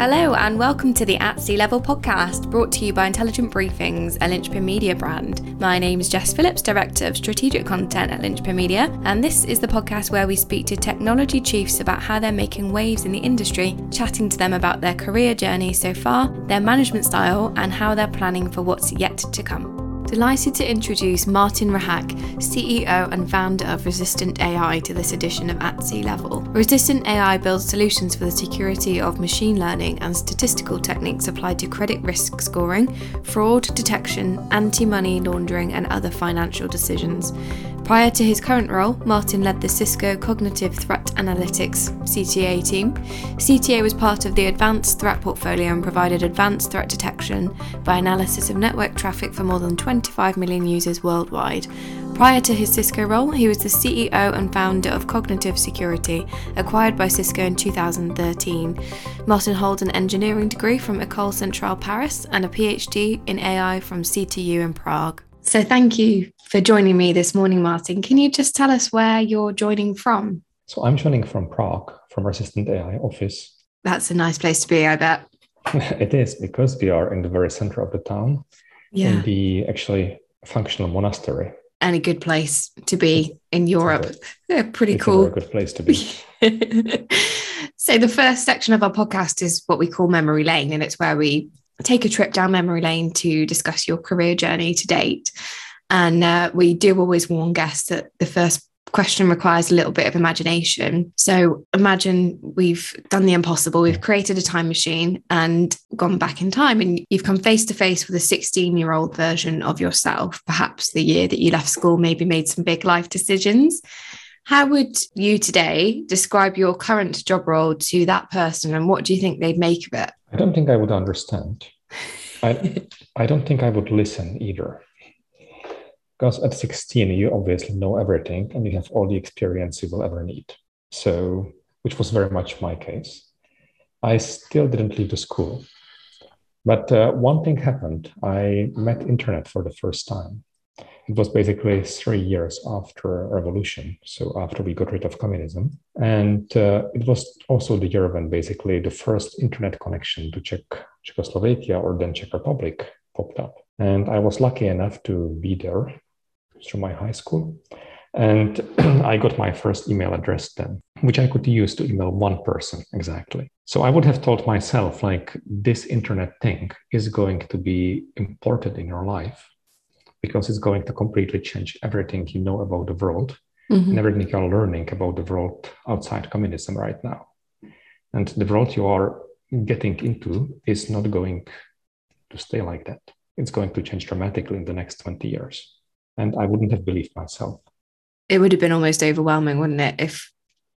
Hello, and welcome to the At Sea Level podcast, brought to you by Intelligent Briefings, a Linchpin Media brand. My name is Jess Phillips, Director of Strategic Content at Linchpin Media, and this is the podcast where we speak to technology chiefs about how they're making waves in the industry, chatting to them about their career journey so far, their management style, and how they're planning for what's yet to come. Delighted to introduce Martin Rehak, CEO and founder of Resistant AI, to this edition of At Sea Level. Resistant AI builds solutions for the security of machine learning and statistical techniques applied to credit risk scoring, fraud detection, anti money laundering, and other financial decisions. Prior to his current role, Martin led the Cisco Cognitive Threat Analytics CTA team. CTA was part of the advanced threat portfolio and provided advanced threat detection by analysis of network traffic for more than 25 million users worldwide. Prior to his Cisco role, he was the CEO and founder of Cognitive Security, acquired by Cisco in 2013. Martin holds an engineering degree from École Centrale Paris and a PhD in AI from CTU in Prague. So, thank you for joining me this morning, Martin. Can you just tell us where you're joining from? So, I'm joining from Prague, from Resistant AI office. That's a nice place to be, I bet. it is because we are in the very center of the town, yeah. in the actually a functional monastery. And a good place to be in Europe. yeah, pretty it's cool. A good place to be. so, the first section of our podcast is what we call Memory Lane, and it's where we take a trip down memory lane to discuss your career journey to date. And uh, we do always warn guests that the first question requires a little bit of imagination. So imagine we've done the impossible. We've created a time machine and gone back in time, and you've come face to face with a 16 year old version of yourself, perhaps the year that you left school, maybe made some big life decisions. How would you today describe your current job role to that person, and what do you think they'd make of it? I don't think I would understand. I, I don't think I would listen either. Because at 16, you obviously know everything and you have all the experience you will ever need. So, which was very much my case. I still didn't leave the school. But uh, one thing happened. I met internet for the first time. It was basically three years after revolution, so after we got rid of communism, and uh, it was also the year when basically the first internet connection to Czech Czechoslovakia or then Czech Republic popped up, and I was lucky enough to be there through my high school. And I got my first email address then, which I could use to email one person exactly. So I would have told myself, like, this internet thing is going to be important in your life because it's going to completely change everything you know about the world mm-hmm. and everything you're learning about the world outside communism right now. And the world you are getting into is not going to stay like that. It's going to change dramatically in the next 20 years. And I wouldn't have believed myself. It would have been almost overwhelming, wouldn't it, if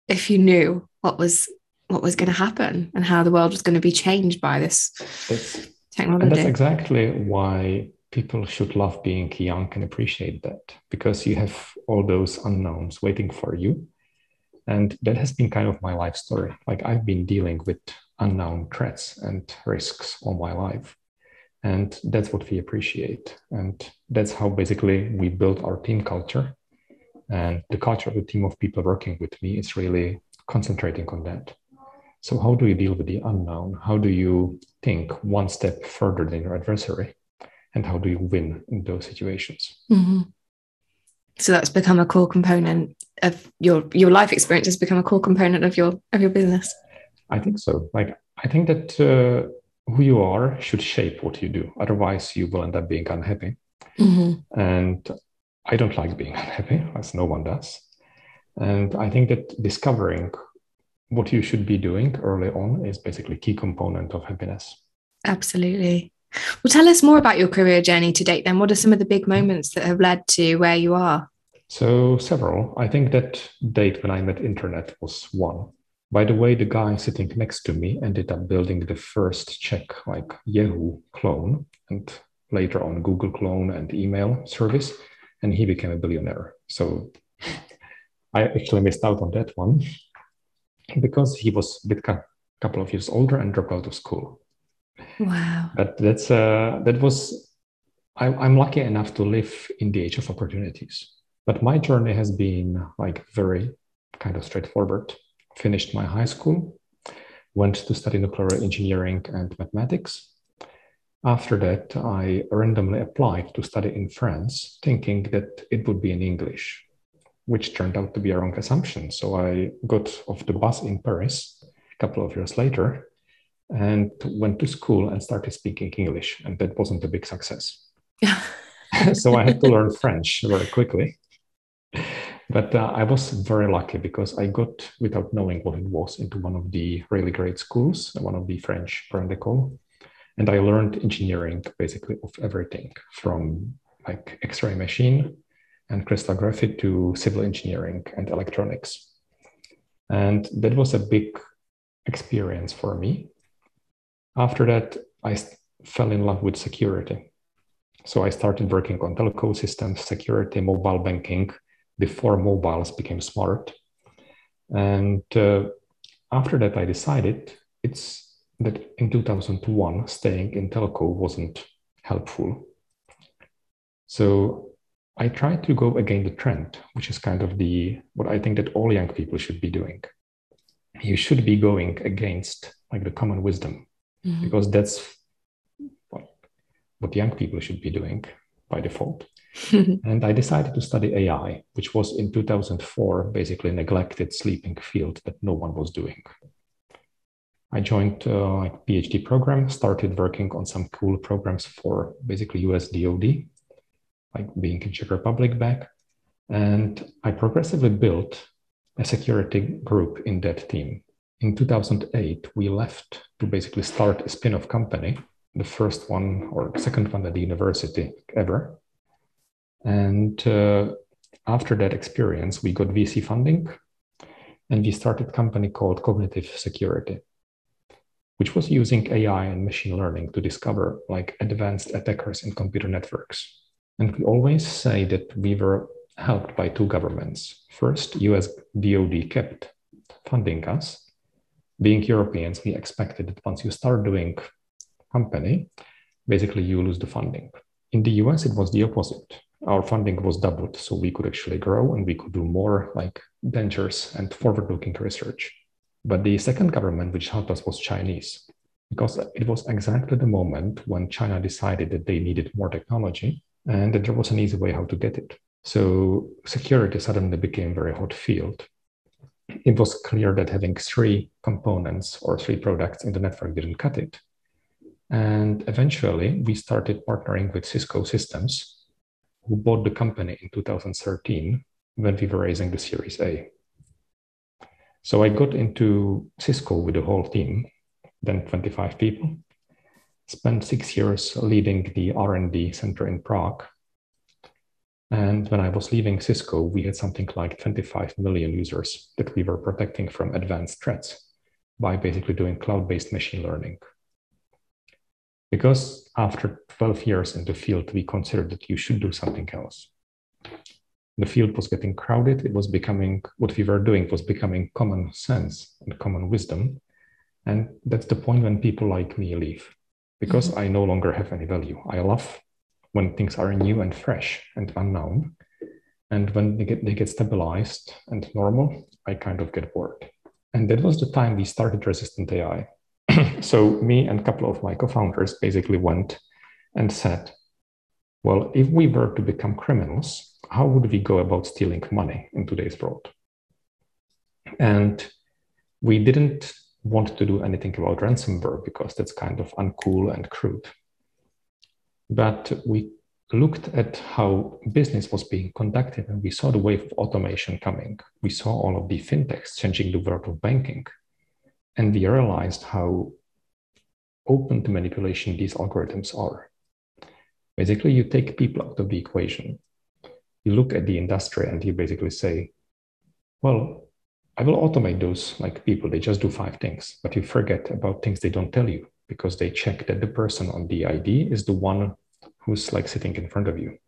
if you knew what was what was going to happen and how the world was going to be changed by this it's, technology. And that's exactly why people should love being young and appreciate that because you have all those unknowns waiting for you. And that has been kind of my life story. Like I've been dealing with unknown threats and risks all my life. And that's what we appreciate. And that's how basically we build our team culture. And the culture of the team of people working with me is really concentrating on that. So, how do you deal with the unknown? How do you think one step further than your adversary? and how do you win in those situations mm-hmm. so that's become a core component of your your life experience has become a core component of your of your business i think so like i think that uh, who you are should shape what you do otherwise you will end up being unhappy mm-hmm. and i don't like being unhappy as no one does and i think that discovering what you should be doing early on is basically key component of happiness absolutely well, tell us more about your career journey to date then. What are some of the big moments that have led to where you are? So, several. I think that date when I met internet was one. By the way, the guy sitting next to me ended up building the first Czech like Yahoo clone and later on Google clone and email service, and he became a billionaire. So I actually missed out on that one because he was a bit a couple of years older and dropped out of school. Wow. But that's uh, that was I, I'm lucky enough to live in the age of opportunities. But my journey has been like very kind of straightforward. Finished my high school, went to study nuclear engineering and mathematics. After that, I randomly applied to study in France, thinking that it would be in English, which turned out to be a wrong assumption. So I got off the bus in Paris a couple of years later and went to school and started speaking English. And that wasn't a big success. so I had to learn French very quickly. But uh, I was very lucky because I got, without knowing what it was, into one of the really great schools, one of the French École. And I learned engineering basically of everything from like X-ray machine and crystallography to civil engineering and electronics. And that was a big experience for me. After that, I fell in love with security. So I started working on telco systems, security, mobile banking before mobiles became smart. And uh, after that, I decided it's that in 2001, staying in telco wasn't helpful. So I tried to go against the trend, which is kind of the what I think that all young people should be doing. You should be going against like the common wisdom, mm-hmm. because that's what, what young people should be doing by default. and I decided to study AI, which was in 2004 basically a neglected sleeping field that no one was doing. I joined a uh, like PhD program, started working on some cool programs for basically US DoD, like being in Czech Republic back. And I progressively built a security group in that team. In 2008, we left to basically start a spin off company, the first one or second one at the university ever. And uh, after that experience, we got VC funding and we started a company called Cognitive Security which was using AI and machine learning to discover like advanced attackers in computer networks. And we always say that we were helped by two governments. First, US DoD kept funding us. Being Europeans, we expected that once you start doing company, basically you lose the funding. In the US, it was the opposite. Our funding was doubled, so we could actually grow and we could do more like ventures and forward-looking research. But the second government which helped us was Chinese, because it was exactly the moment when China decided that they needed more technology and that there was an easy way how to get it. So security suddenly became a very hot field. It was clear that having three components or three products in the network didn't cut it. And eventually, we started partnering with Cisco Systems, who bought the company in 2013 when we were raising the Series A. So I got into Cisco with the whole team, then 25 people. Spent six years leading the R&D center in Prague. And when I was leaving Cisco, we had something like 25 million users that we were protecting from advanced threats by basically doing cloud-based machine learning. Because after 12 years in the field, we considered that you should do something else the field was getting crowded. It was becoming what we were doing was becoming common sense and common wisdom. And that's the point when people like me leave because mm-hmm. I no longer have any value. I love when things are new and fresh and unknown. And when they get, they get stabilized and normal, I kind of get bored. And that was the time we started Resistant AI. so, me and a couple of my co founders basically went and said, well, if we were to become criminals, how would we go about stealing money in today's world? And we didn't want to do anything about ransomware because that's kind of uncool and crude. But we looked at how business was being conducted and we saw the wave of automation coming. We saw all of the fintechs changing the world of banking. And we realized how open to manipulation these algorithms are. Basically, you take people out of the equation you look at the industry and you basically say, well, I will automate those like people. They just do five things, but you forget about things they don't tell you because they check that the person on the ID is the one who's like sitting in front of you.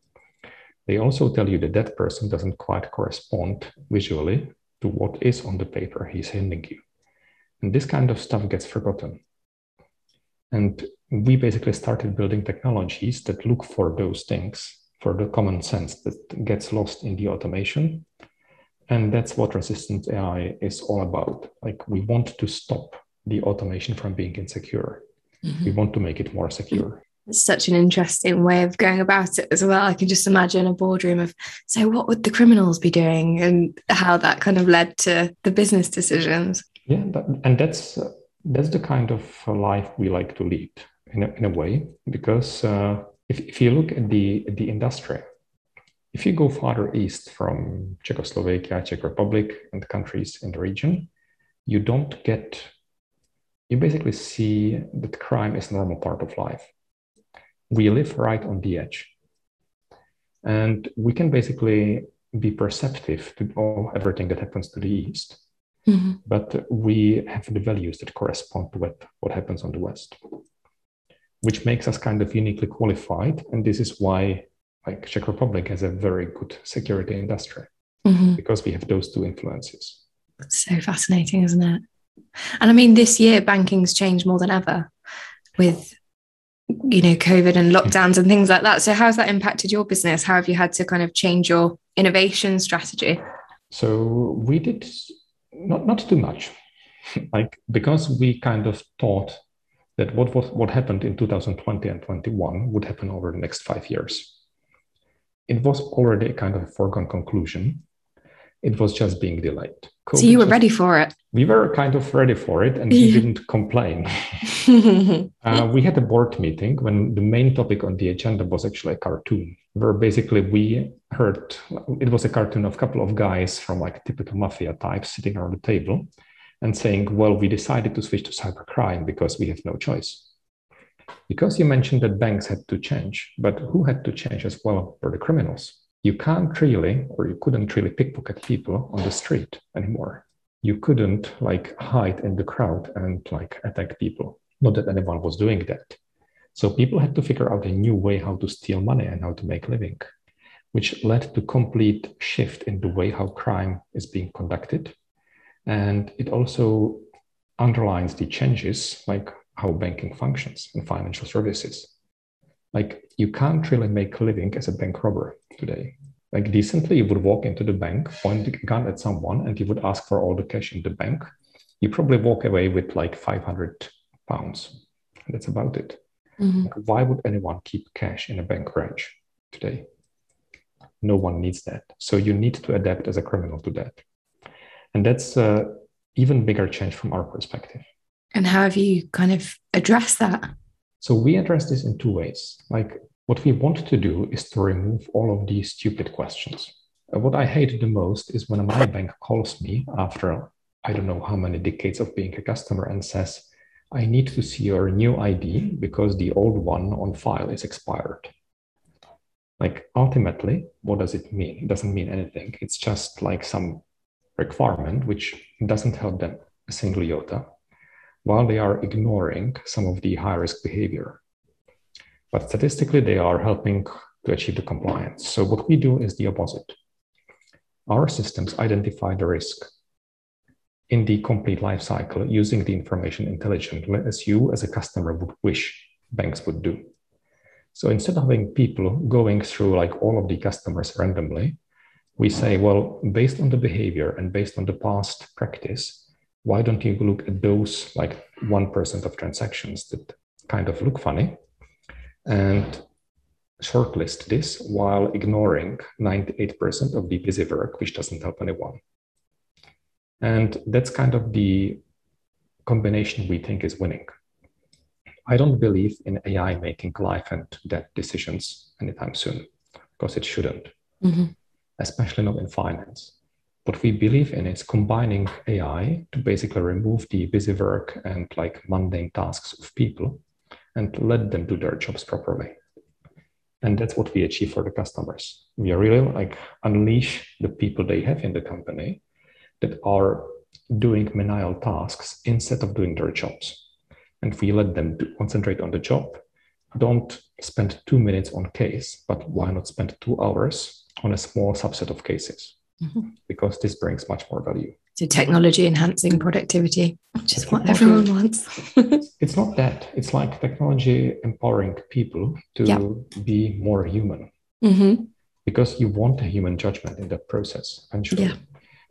They also tell you that that person doesn't quite correspond visually to what is on the paper he's handing you. And this kind of stuff gets forgotten. And we basically started building technologies that look for those things for the common sense that gets lost in the automation. And that's what resistant AI is all about. Like we want to stop the automation from being insecure. Mm-hmm. We want to make it more secure. It's such an interesting way of going about it as well. I can just imagine a boardroom of, so what would the criminals be doing, and how that kind of led to the business decisions. Yeah, that, and that's uh, that's the kind of life we like to lead in a, in a way because uh, if, if you look at the the industry, if you go farther east from Czechoslovakia, Czech Republic, and the countries in the region, you don't get you basically see that crime is a normal part of life. We live right on the edge. And we can basically be perceptive to all everything that happens to the east. Mm-hmm. But we have the values that correspond to what, what happens on the west, which makes us kind of uniquely qualified. And this is why like Czech Republic has a very good security industry mm-hmm. because we have those two influences. So fascinating, isn't it? And I mean, this year banking's changed more than ever with you know covid and lockdowns and things like that so how's that impacted your business how have you had to kind of change your innovation strategy so we did not not too much like because we kind of thought that what what, what happened in 2020 and 21 would happen over the next five years it was already a kind of a foregone conclusion it was just being delayed. COVID so you were just, ready for it. We were kind of ready for it, and we didn't complain. uh, we had a board meeting when the main topic on the agenda was actually a cartoon, where basically we heard it was a cartoon of a couple of guys from like typical mafia types sitting around the table and saying, "Well, we decided to switch to cybercrime because we have no choice." Because you mentioned that banks had to change, but who had to change as well were the criminals you can't really, or you couldn't really pickpocket people on the street anymore. You couldn't like hide in the crowd and like attack people. Not that anyone was doing that. So people had to figure out a new way how to steal money and how to make a living, which led to complete shift in the way how crime is being conducted. And it also underlines the changes like how banking functions and financial services. Like you can't really make a living as a bank robber today. Like decently, you would walk into the bank, point a gun at someone, and you would ask for all the cash in the bank. You probably walk away with like 500 pounds. That's about it. Mm-hmm. Like, why would anyone keep cash in a bank branch today? No one needs that. So you need to adapt as a criminal to that. And that's an even bigger change from our perspective. And how have you kind of addressed that? So we address this in two ways. Like what we want to do is to remove all of these stupid questions. Uh, what I hate the most is when my bank calls me after I don't know how many decades of being a customer and says, I need to see your new ID because the old one on file is expired. Like ultimately, what does it mean? It doesn't mean anything. It's just like some requirement which doesn't help them a single iota while they are ignoring some of the high risk behavior. But statistically, they are helping to achieve the compliance. So what we do is the opposite. Our systems identify the risk in the complete life cycle using the information intelligently as you as a customer would wish banks would do. So instead of having people going through like all of the customers randomly, we say, well, based on the behavior and based on the past practice, why don't you look at those like 1% of transactions that kind of look funny and shortlist this while ignoring 98% of the busy work, which doesn't help anyone. And that's kind of the combination we think is winning. I don't believe in AI making life and death decisions anytime soon because it shouldn't, mm-hmm. especially not in finance what we believe in is combining AI to basically remove the busy work and like mundane tasks of people and let them do their jobs properly. And that's what we achieve for the customers. We are really like unleash the people they have in the company that are doing menial tasks instead of doing their jobs. And we let them concentrate on the job. Don't spend two minutes on case, but why not spend two hours on a small subset of cases? mm-hmm. because this brings much more value. So technology enhancing productivity, which is what everyone wants. it's not that. It's like technology empowering people to yeah. be more human. Mm-hmm. Because you want a human judgment in that process, eventually. Yeah.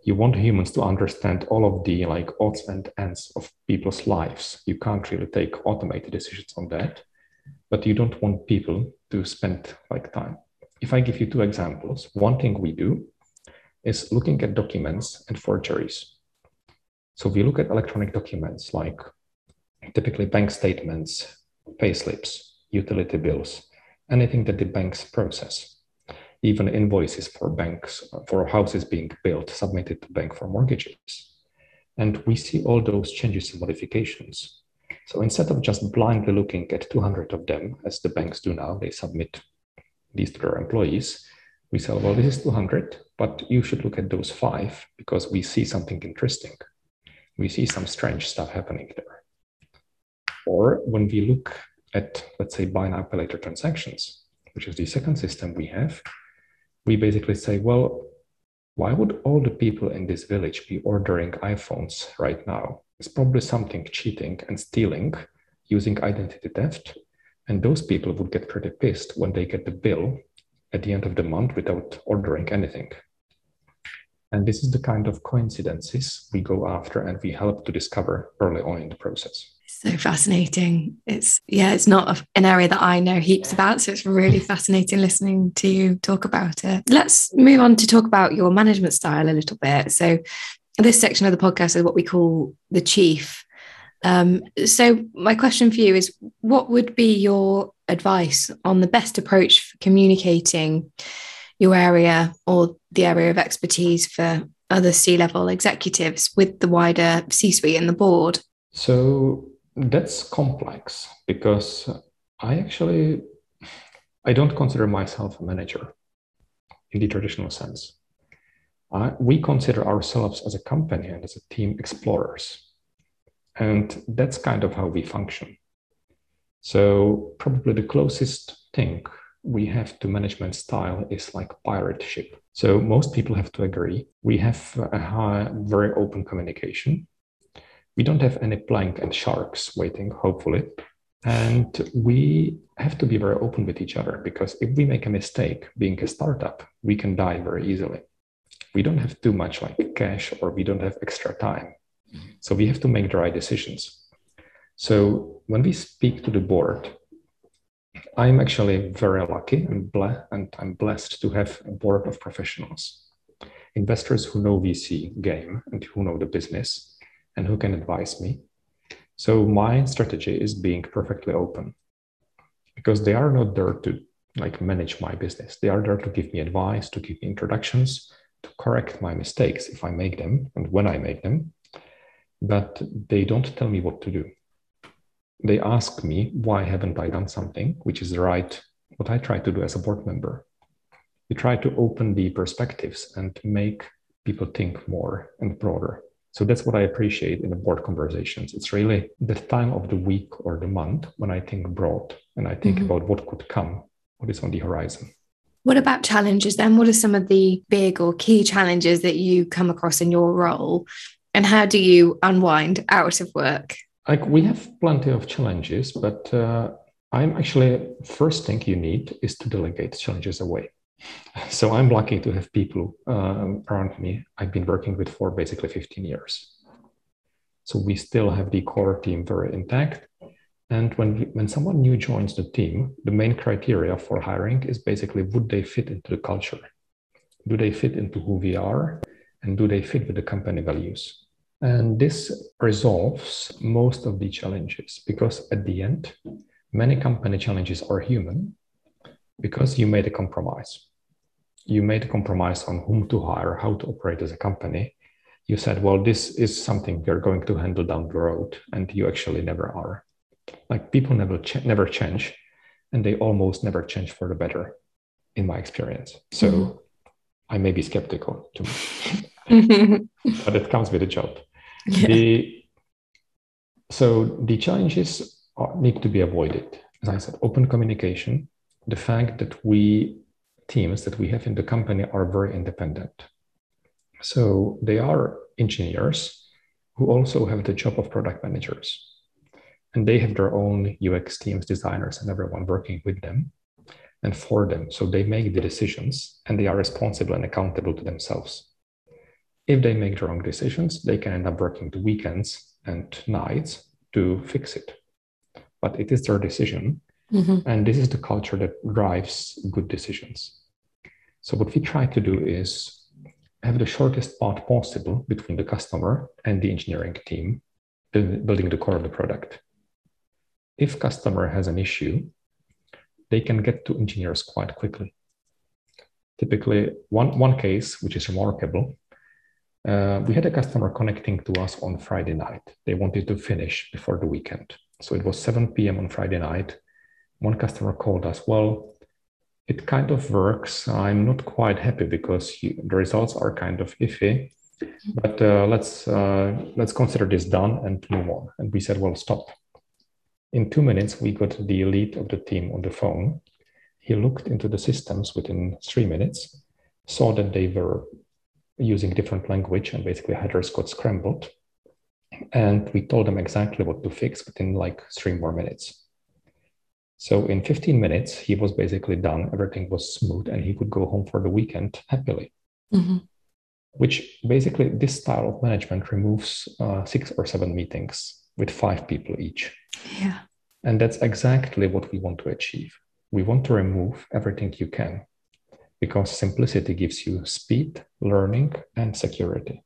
You want humans to understand all of the like odds and ends of people's lives. You can't really take automated decisions on that, but you don't want people to spend like time. If I give you two examples, one thing we do is looking at documents and forgeries. So we look at electronic documents like typically bank statements, pay slips, utility bills, anything that the banks process even invoices for banks, for houses being built, submitted to bank for mortgages. And we see all those changes and modifications. So instead of just blindly looking at 200 of them, as the banks do now, they submit these to their employees. We say, well, this is 200, but you should look at those five because we see something interesting. We see some strange stuff happening there. Or when we look at, let's say, buy now, pay later transactions, which is the second system we have, we basically say, well, why would all the people in this village be ordering iPhones right now? It's probably something cheating and stealing using identity theft. And those people would get pretty pissed when they get the bill at the end of the month without ordering anything. And this is the kind of coincidences we go after and we help to discover early on in the process so fascinating. It's yeah, it's not a, an area that I know heaps about, so it's really fascinating listening to you talk about it. Let's move on to talk about your management style a little bit. So, this section of the podcast is what we call the chief. Um, so, my question for you is, what would be your advice on the best approach for communicating your area or the area of expertise for other C level executives with the wider C suite and the board? So, that's complex because I actually I don't consider myself a manager in the traditional sense. We consider ourselves as a company and as a team explorers. And that's kind of how we function. So, probably the closest thing we have to management style is like pirate ship. So, most people have to agree. We have a high, very open communication we don't have any plank and sharks waiting, hopefully. And we have to be very open with each other because if we make a mistake being a startup, we can die very easily. We don't have too much like cash or we don't have extra time. So we have to make the right decisions. So when we speak to the board, I'm actually very lucky and, ble- and I'm blessed to have a board of professionals, investors who know VC game and who know the business and who can advise me. So my strategy is being perfectly open because they are not there to like manage my business. They are there to give me advice, to give me introductions, to correct my mistakes if I make them and when I make them. But they don't tell me what to do. They ask me why haven't I done something, which is right, what I try to do as a board member. We try to open the perspectives and make people think more and broader. So that's what I appreciate in the board conversations. It's really the time of the week or the month when I think broad and I think mm-hmm. about what could come, what is on the horizon. What about challenges then? What are some of the big or key challenges that you come across in your role? And how do you unwind out of work? Like we have plenty of challenges, but uh, I'm actually first thing you need is to delegate challenges away. So I'm lucky to have people um, around me I've been working with for basically 15 years. So we still have the core team very intact. And when, when someone new joins the team, the main criteria for hiring is basically would they fit into the culture? Do they fit into who we are? And do they fit with the company values? And this resolves most of the challenges because at the end, many company challenges are human because you made a compromise you made a compromise on whom to hire, how to operate as a company. You said, well, this is something we're going to handle down the road, and you actually never are. Like people never ch- never change, and they almost never change for the better, in my experience. So mm-hmm. I may be skeptical too but it comes with a job. Yeah. The, so the challenges are, need to be avoided. As I said, open communication, the fact that we teams that we have in the company are very independent. So they are engineers who also have the job of product managers. And they have their own UX teams, designers, and everyone working with them and for them. So they make the decisions and they are responsible and accountable to themselves. If they make the wrong decisions, they can end up working the weekends and nights to fix it. But it is their decision. Mm-hmm. And this is the culture that drives good decisions. So, what we try to do is have the shortest path possible between the customer and the engineering team building the core of the product. If customer has an issue, they can get to engineers quite quickly. Typically, one, one case, which is remarkable, uh, we had a customer connecting to us on Friday night. They wanted to finish before the weekend. So it was 7 p.m. on Friday night. One customer called us, Well, it kind of works. I'm not quite happy because you, the results are kind of iffy. But uh, let's uh, let's consider this done and move on. And we said, well, stop. In two minutes, we got the lead of the team on the phone. He looked into the systems within three minutes, saw that they were using different language, and basically headers got scrambled. And we told them exactly what to fix within like three more minutes. So in 15 minutes, he was basically done. Everything was smooth, and he could go home for the weekend happily. Mm-hmm which basically this style of management removes uh, six or seven meetings with five people each. Yeah. And that's exactly what we want to achieve. We want to remove everything you can because simplicity gives you speed, learning, and security.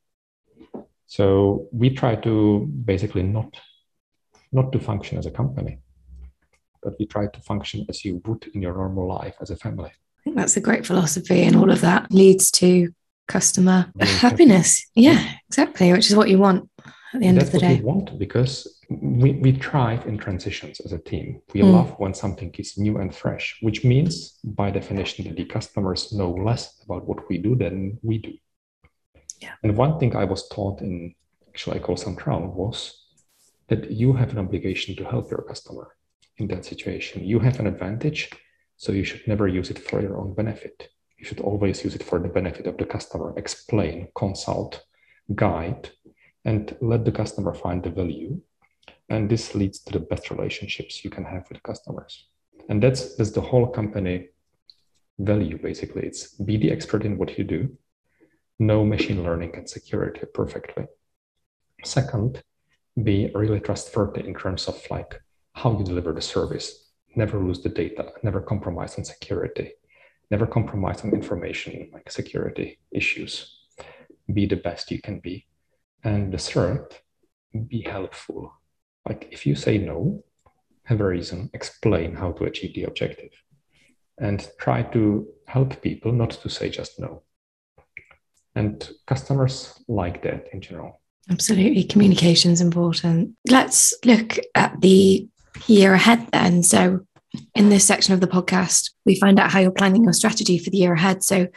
So we try to basically not not to function as a company, but we try to function as you would in your normal life as a family. I think that's a great philosophy, and all of that leads to customer happiness. Yeah, exactly, which is what you want at the end That's of the day. What we want because we, we thrive in transitions as a team. We mm. love when something is new and fresh, which means by definition that the customers know less about what we do than we do. Yeah. And one thing I was taught in actually Ecole Centrale was that you have an obligation to help your customer in that situation. You have an advantage, so you should never use it for your own benefit you should always use it for the benefit of the customer. Explain, consult, guide, and let the customer find the value. And this leads to the best relationships you can have with customers. And that's that's the whole company value basically. It's be the expert in what you do, know machine learning and security perfectly. Second, be really trustworthy in terms of like how you deliver the service. Never lose the data, never compromise on security never compromise on information like security issues. Be the best you can be. And the third, be helpful. Like if you say no, have a reason, explain how to achieve the objective. And try to help people not to say just no. And customers like that in general. Absolutely. Communication is important. Let's look at the year ahead then. So in this section of the podcast, we find out how you're planning your strategy for the year ahead. So,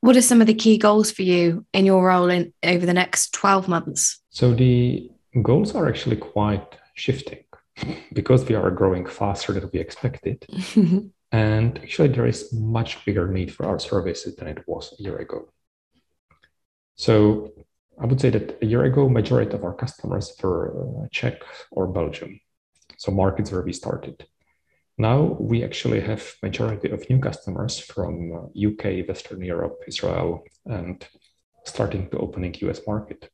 what are some of the key goals for you in your role in over the next 12 months? So, the goals are actually quite shifting because we are growing faster than we expected. and actually, there is much bigger need for our services than it was a year ago. So, I would say that a year ago, majority of our customers were uh, Czech or Belgium, so markets where we started. Now we actually have majority of new customers from UK, uh, Western Europe, Israel, and starting to opening US market.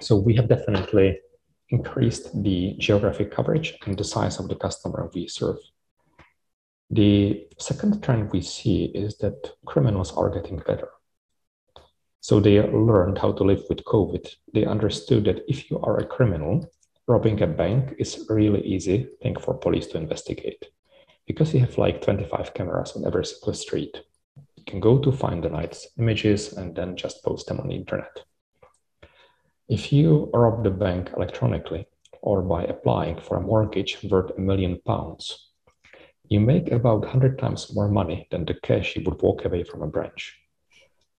So we have definitely increased the geographic coverage and the size of the customer we serve. The second trend we see is that criminals are getting better. So they learned how to live with COVID. They understood that if you are a criminal, robbing a bank is really easy thing for police to investigate because you have like 25 cameras on every single street. You can go to find the nice images and then just post them on the internet. If you rob the bank electronically or by applying for a mortgage worth a million pounds, you make about 100 times more money than the cash you would walk away from a branch.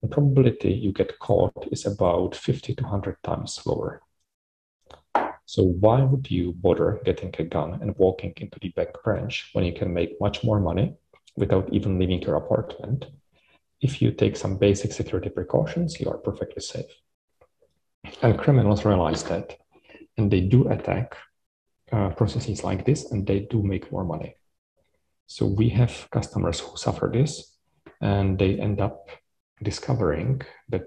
The probability you get caught is about 50 to 100 times lower. So why would you bother getting a gun and walking into the bank branch when you can make much more money without even leaving your apartment? If you take some basic security precautions, you are perfectly safe. And criminals realize that, and they do attack uh, processes like this, and they do make more money. So we have customers who suffer this, and they end up discovering that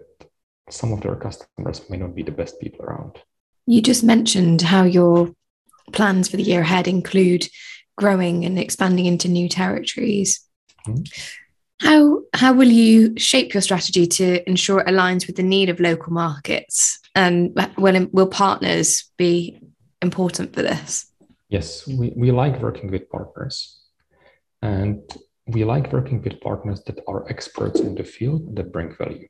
some of their customers may not be the best people around. You just mentioned how your plans for the year ahead include growing and expanding into new territories. Mm-hmm. How how will you shape your strategy to ensure it aligns with the need of local markets? And will will partners be important for this? Yes, we, we like working with partners. And we like working with partners that are experts in the field that bring value.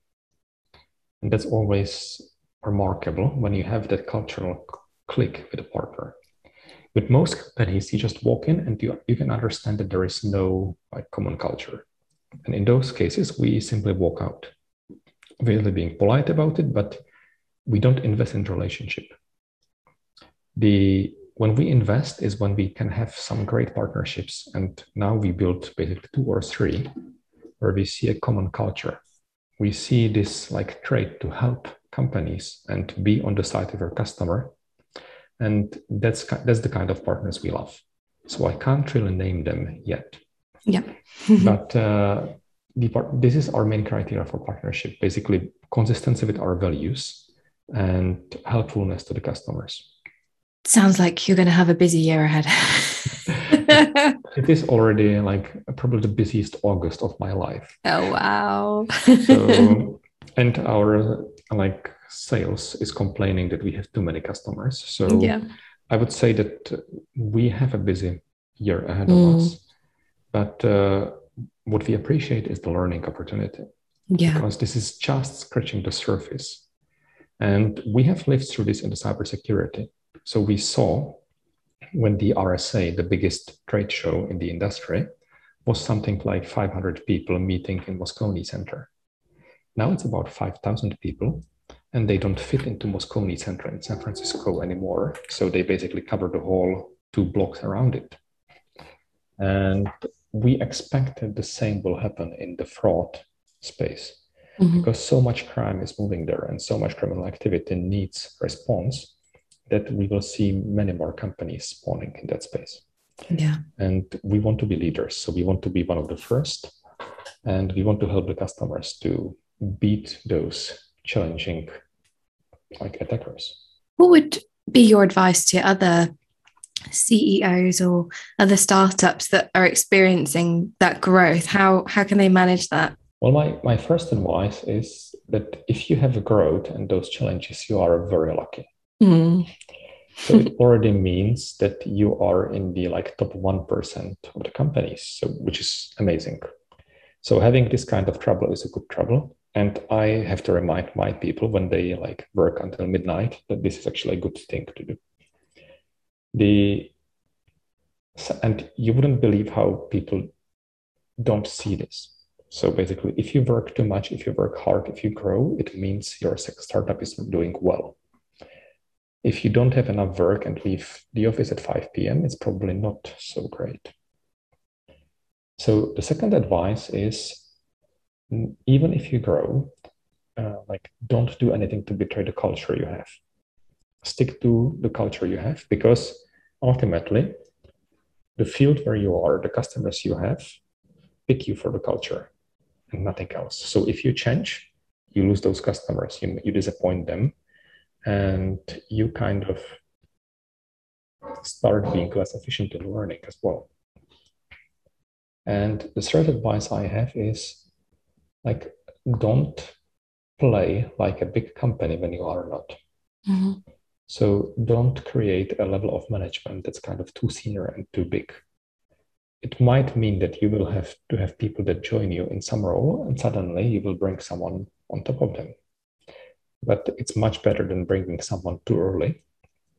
And that's always remarkable when you have that cultural click with a partner. With most companies, you just walk in and you, you can understand that there is no like common culture. And in those cases, we simply walk out, really being polite about it, but we don't invest in relationship. The when we invest is when we can have some great partnerships. And now we built basically two or three where we see a common culture. We see this like trait to help companies and be on the side of our customer. And that's that's the kind of partners we love. So I can't really name them yet. Yeah. but uh, the part, this is our main criteria for partnership basically consistency with our values and helpfulness to the customers Sounds like you're going to have a busy year ahead. it is already like probably the busiest August of my life. Oh wow! so, and our like sales is complaining that we have too many customers. So yeah. I would say that we have a busy year ahead mm. of us. But uh, what we appreciate is the learning opportunity. Yeah. Because this is just scratching the surface. And we have lived through this in the cybersecurity. So we saw when the RSA, the biggest trade show in the industry, was something like 500 people meeting in Moscone Center. Now it's about 5,000 people, and they don't fit into Moscone Center in San Francisco anymore. So they basically cover the whole two blocks around it. And we expected the same will happen in the fraud space mm-hmm. because so much crime is moving there and so much criminal activity needs response that we will see many more companies spawning in that space. Yeah. And we want to be leaders. So we want to be one of the first. And we want to help the customers to beat those challenging like attackers. What would be your advice to other CEOs or other startups that are experiencing that growth? How how can they manage that? Well, my, my first advice is that if you have a growth and those challenges, you are very lucky. Mm. So it already means that you are in the like top 1% of the companies, so which is amazing. So having this kind of trouble is a good trouble. And I have to remind my people when they like work until midnight that this is actually a good thing to do. The and you wouldn't believe how people don't see this. So basically, if you work too much, if you work hard, if you grow, it means your startup is doing well if you don't have enough work and leave the office at 5 p.m., it's probably not so great. So the second advice is even if you grow, uh, like don't do anything to betray the culture you have. Stick to the culture you have because ultimately, the field where you are, the customers you have, pick you for the culture and nothing else. So if you change, you lose those customers, you, you disappoint them, and you kind of start being less efficient in learning as well. And the third advice I have is like, don't play like a big company when you are not. Mm-hmm. So don't create a level of management that's kind of too senior and too big. It might mean that you will have to have people that join you in some role, and suddenly you will bring someone on top of them but it's much better than bringing someone too early.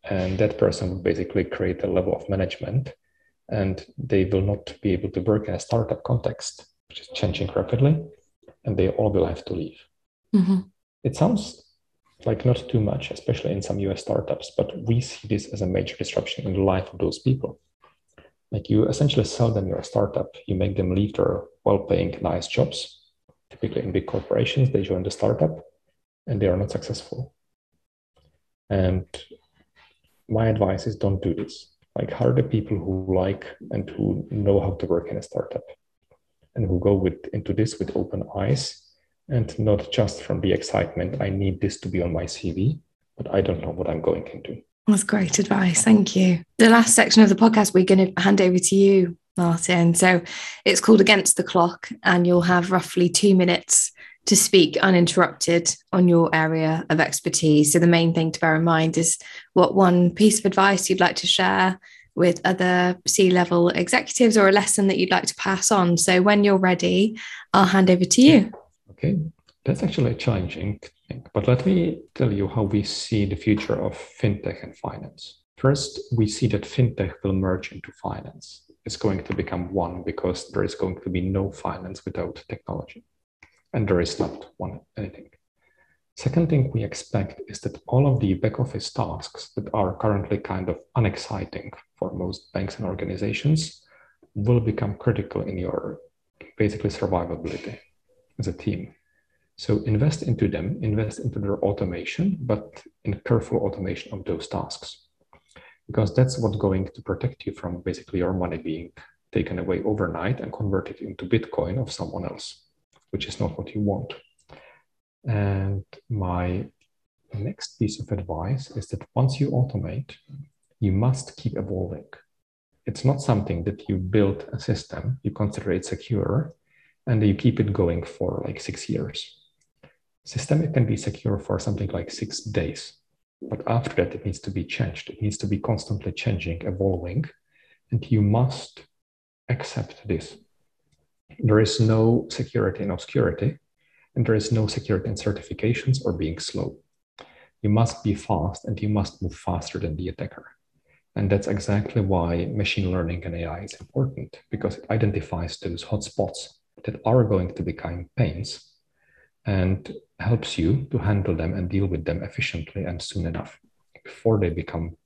And that person will basically create a level of management and they will not be able to work in a startup context, which is changing rapidly, and they all will have to leave. Mm-hmm. It sounds like not too much, especially in some US startups, but we see this as a major disruption in the life of those people. Like you essentially sell them your startup, you make them leave their well paying, nice jobs. Typically in big corporations, they join the startup and they are not successful. And my advice is don't do this. Like hire the people who like and who know how to work in a startup and who go with into this with open eyes and not just from the excitement. I need this to be on my CV, but I don't know what I'm going into. That's great advice. Thank you. The last section of the podcast, we're going to hand over to you, Martin. So it's called Against the Clock, and you'll have roughly two minutes to speak uninterrupted on your area of expertise. So the main thing to bear in mind is what one piece of advice you'd like to share with other C level executives or a lesson that you'd like to pass on. So when you're ready, I'll hand over to you. Okay, that's actually a challenging thing. But let me tell you how we see the future of fintech and finance. First, we see that fintech will merge into finance. It's going to become one because there is going to be no finance without technology. And there is not one anything. Second thing we expect is that all of the back office tasks that are currently kind of unexciting for most banks and organizations will become critical in your basically survivability as a team. So invest into them, invest into their automation, but in careful automation of those tasks. Because that's what's going to protect you from basically your money being taken away overnight and converted into Bitcoin of someone else, which is not what you want. And my next piece of advice is that once you automate, you must keep evolving. It's not something that you build a system, you consider it secure, and you keep it going for like six years. Systemic can be secure for something like six days, but after that, it needs to be changed. It needs to be constantly changing, evolving, and you must accept this. There is no security in obscurity, and there is no security in certifications or being slow. You must be fast and you must move faster than the attacker. And that's exactly why machine learning and AI is important because it identifies those hotspots that are going to become pains and helps you to handle them and deal with them efficiently and soon enough before they become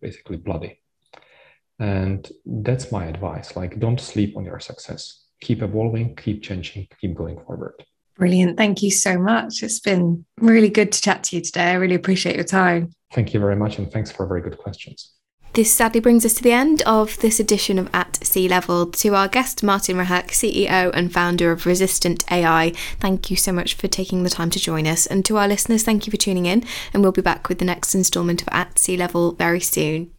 basically bloody. And that's my advice. Like, don't sleep on your success. Keep evolving, keep changing, keep going forward. Brilliant. Thank you so much. It's been really good to chat to you today. I really appreciate your time. Thank you very much. And thanks for very good questions. This sadly brings us to the end of this edition of At Sea Level. To our guest, Martin Rehak, CEO and founder of Resistant AI, thank you so much for taking the time to join us. And to our listeners, thank you for tuning in. And we'll be back with the next instalment of At Sea Level very soon.